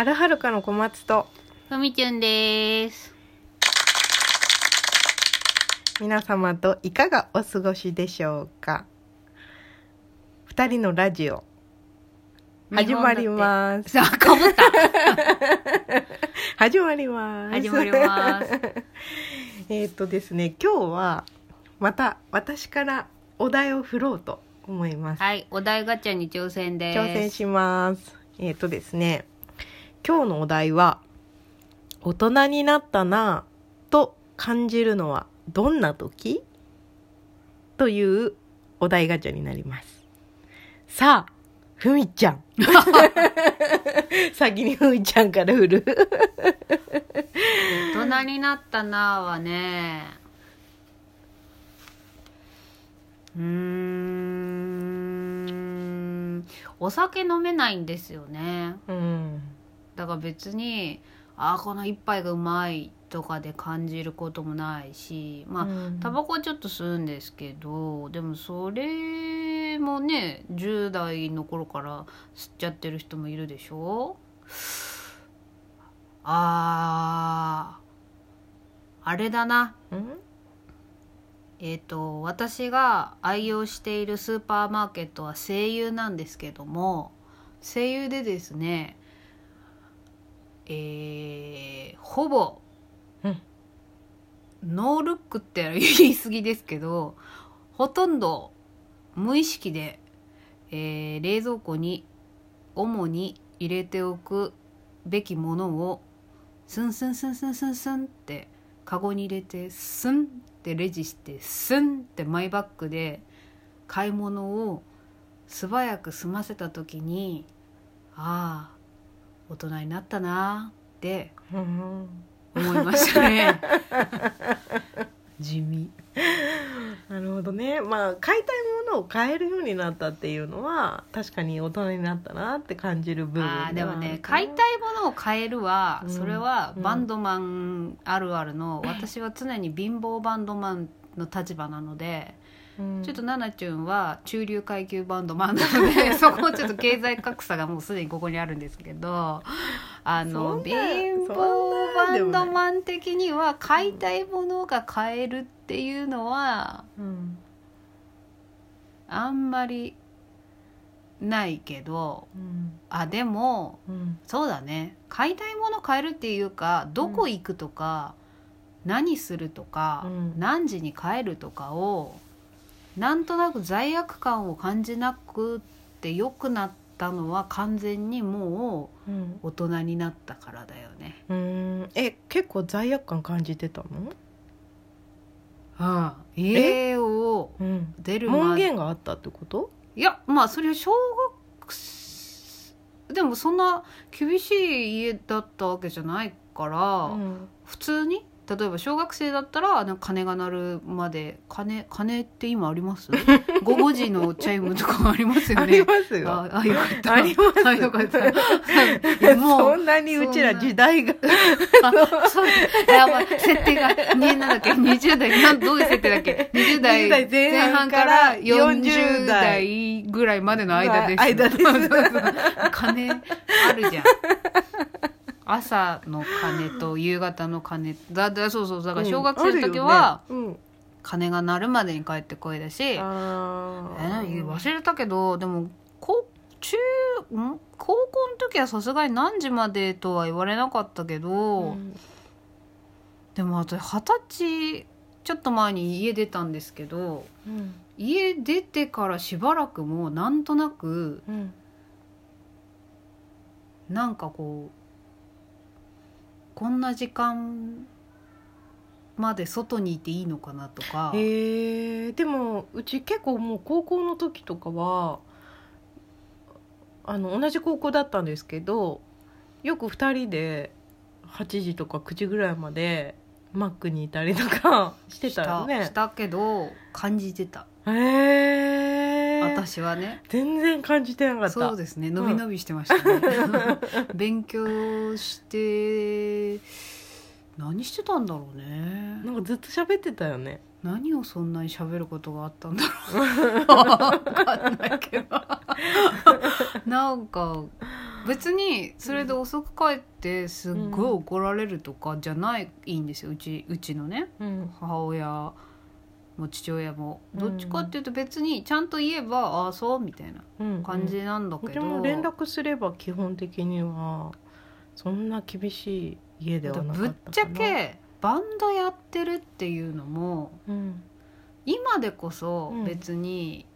はるはるかの小松とふみちゅんです。皆様といかがお過ごしでしょうか？二人のラジオ始まりますさあ、かぶった。始まります 始まります。えっとですね今日はまた私からお題を振ろうと思います、はい、お題ガチャに挑戦です。挑戦しますえっ、とですね今日のお題は大人になったなぁと感じるのはどんな時？というお題ガチャになります。さあふみちゃん。先にふみちゃんから振る。大人になったなぁはね、うーん、お酒飲めないんですよね。うんだから別に、ああ、この一杯がうまいとかで感じることもないし、まあ、うん。タバコはちょっと吸うんですけどでもそれもね10代の頃から吸っちゃってる人もいるでしょ？あーあれだな。うん？えっ、と私が愛用しているスーパーマーケットは声優なんですけども声優でですねえーほぼうん。ノールックって言い過ぎですけどほとんど無意識で、えー冷蔵庫に主に入れておくべきものをスンスンスンスンスンスンってカゴに入れてスンってレジしてスンってマイバッグで買い物を素早く済ませた時にああ大人になったなってうん。思いましたね。地味。なるほどね。まあ買いたいものを買えるようになったっていうのは確かに大人になったなって感じる部分あーでもね買いたいものを買えるは、うん。それはうん。バンドマンあるあるの、私は常に貧乏バンドマンの立場なので、うん。ちょっとナナチュンは中流階級バンドマンなので そこちょっと経済格差がもうすでにここにあるんですけどあそのんな貧乏バンドマン的には買いたいものが買えるっていうのはうんあんまりないけどうん。あでもうん。そうだね。買いたいもの買えるっていうかどこ行くとか、何するとか、うん。何時に帰るとかをなんとなく罪悪感を感じなくって良くなったのは完全にもう大人になったからだよね。うん。え結構罪悪感感じてたの、ああ家をうん、出る門限があったってこと？いやまあそれは小学生。でもそんな厳しい家だったわけじゃないから。うん。普通に例えば小学生だったらなんか鐘が鳴るまで鐘鐘って今あります？午後時のチャイムとかありますよありねますよ。ああよかった。あります。あよかった。もそうんなにうちら時代が。あそう。やばい設定がねなんだっけ20代なんどういう設定だっけ？20代20代前前半からら40 40代代ぐらいまでの間です。間です。鐘あるじゃん朝の鐘と夕方の鐘。だだそうそう。だから小学生の時は鐘が鳴るまでに帰ってこいだし、えー。忘れたけどでもこ中ん？高校の時はさすがに何時までとは言われなかったけど、うん。でも私二十歳ちょっと前に家出たんですけどうん。家出てからしばらくもなんとなくうん。なんかこうこんな時間まで外にいていいのかなとか、へえでもうち結構もう高校の時とかはあの同じ高校だったんですけどよく2人で8時とか9時ぐらいまでマックにいたりとかしてたよしねたけど感じてた。へえ私はね。全然感じてなかった。そうですね。伸び伸びしてましたね、勉強して何してたんだろうね。なんかずっと喋ってたよね。何をそんなに喋ることがあったんだろう。分かんないけど。なんか別にそれで遅く帰ってすっごい怒られるとかじゃないんですよ。うちうちのね。うん。母親も父親も。うん。どっちかっていうと別にちゃんと言えば、ああそうみたいなうん感じなんだけど、うちも連絡すれば基本的にはそんな厳しい家ではなかったぶっちゃけバンドやってるっていうのもうん。今でこそうん。別に、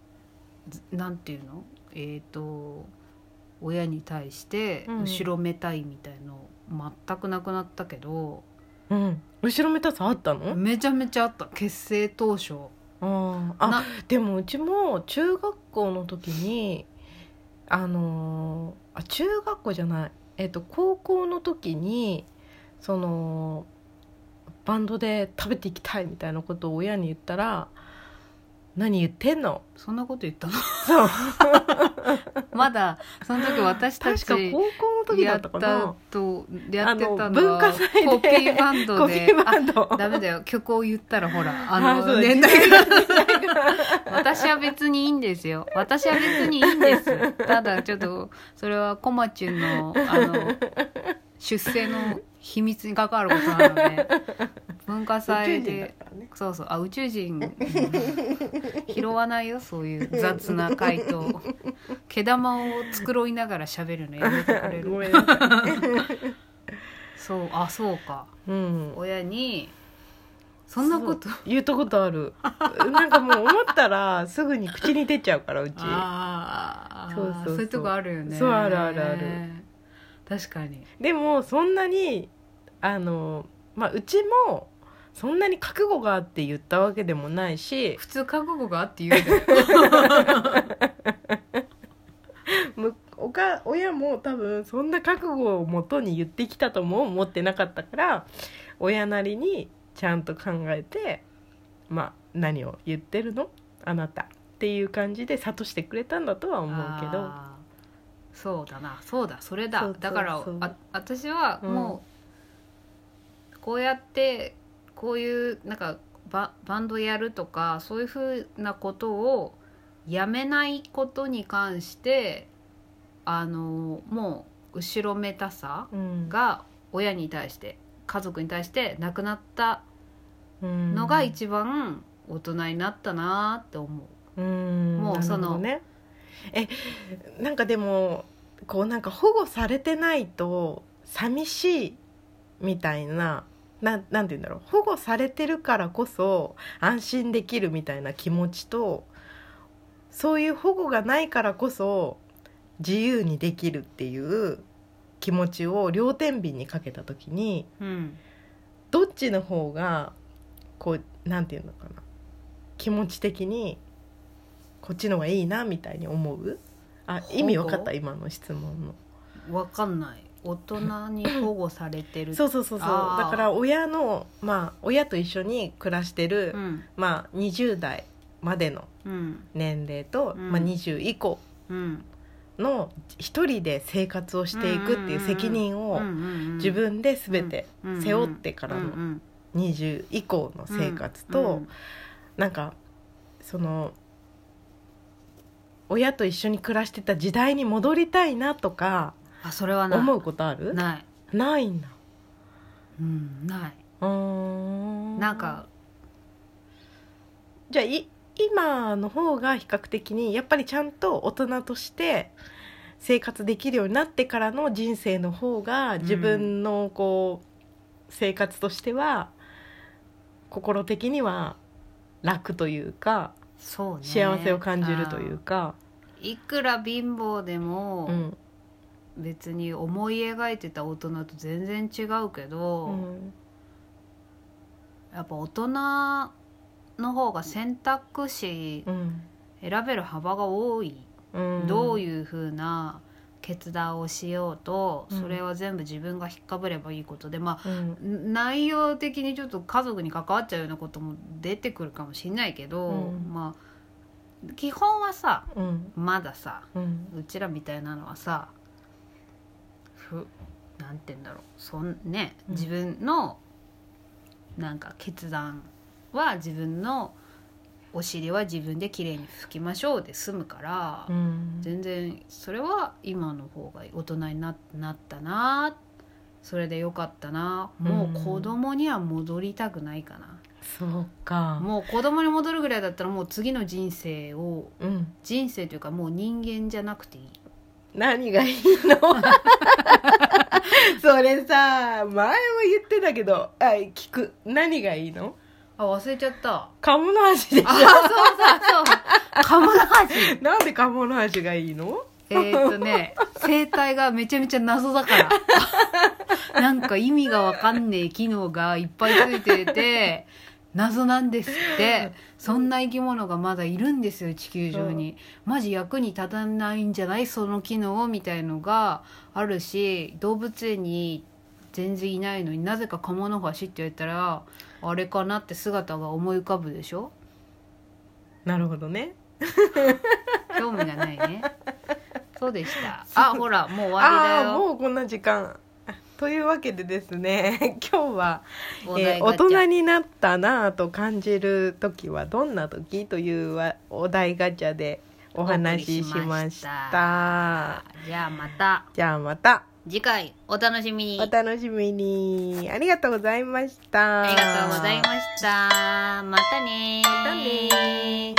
ずなんていうの？えっ、と親に対してうん。後ろめたいみたいの全くなくなったけど、うん。後ろめたさあったの？めちゃめちゃあった。結成当初。あー。あなでもうちも中学校の時にあのーあ中学校じゃない。えっと高校の時にそのバンドで食べていきたいみたいなことを親に言ったら「何言ってんの?そんなこと言ったの」そう まだその時私たち確か高校の時だやったかな。とやってたのは文化祭で。コピーバンドで。ダメだよ。曲を言ったらほらあの年代が。私は別にいいんですよ。私は別にいいんですただちょっとそれはコマチュンのあの出世の秘密に関わることなので。文化祭で。ね。そうそう。あ宇宙人、うん拾わないよ。そういう雑な回答。毛玉を繕いながら喋るのやめてくれる。ごめんなさいそうあそうか。うん。親にそんなこと。言ったことある。なんかもう思ったらすぐに口に出ちゃうからうち。ああそうそう。そういうとこあるよね。そうあるあるある。確かに。でもそんなにあのまあうちもそんなに覚悟があって言ったわけでもないし普通覚悟があって言うんだよむおか親も多分そんな覚悟をもとに言ってきたとも思ってなかったから親なりにちゃんと考えてまあ何を言ってるの？あなたっていう感じで諭してくれたんだとは思うけど。そうだな。そうだ。それだ。だからあ私はうん。もう、こうやってこういうなんかババンドやるとかそういうふうなことをやめないことに関してあのもう後ろめたさうん。が親に対して家族に対してなくなったうん。のが一番大人になったなって思う。うん。もうそのえなんかでもこうなんか保護されてないと寂しいみたいなななんて言うんだろう。保護されてるからこそ安心できるみたいな気持ちとそういう保護がないからこそ自由にできるっていう気持ちを両天秤にかけた時にうん。どっちの方がこうなんていうのかな。気持ち的にこっちの方がいいなみたいに思う？あ意味わかった？今の質問の。わかんない大人に保護されてる。そうそうそうそう。だから親のまあ親と一緒に暮らしてる、うん。まあ20代までのうん。年齢と、うん。まあ、20以降うんの一人で生活をしていくっていう責任を自分で全て背負ってからのうん20以降の生活と、うん。なんかその親と一緒に暮らしてた時代に戻りたいなとかあそれはない。思うことある？ない、ないんだ。うん、ない。うーん。なんかじゃあい今の方が比較的にやっぱりちゃんと大人として生活できるようになってからの人生の方が自分のこう、生活としては心的には楽というかそうね。幸せを感じるというか、いくら貧乏でも、うん別に思い描いてた大人と全然違うけど、うん。やっぱ大人の方が選択肢うん。選べる幅が多い、うん、うどういうふうな決断をしようと、うん。それは全部自分が引っかぶればいいことでまあうん。内容的にちょっと家族に関わっちゃうようなことも出てくるかもしれないけど、うん。まあ基本はさうん。まださうん。うちらみたいなのはさふなんて言うんだろう。そんねうん。自分のなんか決断は自分のお尻は自分できれいに拭きましょうで済むから、うん。全然それは今の方が大人にななったなそれでよかったなもう子供には戻りたくないかな、そうか。もう子供に戻るぐらいだったらもう次の人生をうん。人生というかもう人間じゃなくていい何がいいの？それさ前も言ってたけどあ聞く。何がいいの？あ忘れちゃった。鴨の味でしあそうそうそう。鴨の味。ょ なんで鴨の味がいいの？えーっとね生態がめちゃめちゃ謎だから。なんか意味がわかんねえ機能がいっぱいついてて謎なんですって。そんな生き物がまだいるんですよ地球上に。マジ役に立たないんじゃないその機能みたいのがあるし動物園に全然いないのになぜか鴨の橋って言われたらあれかなって姿が思い浮かぶでしょ？なるほどね。興味がないね。そうでした。あほらもう終わりだよ。もうこんな時間というわけでですね 今日は、おえー大人になったなぁと感じる時はどんな時というわお題ガチャでお話ししました。じゃあまた。じゃあまた。次回お楽しみに。お楽しみに。ありがとうございました。ありがとうございました。またねまたね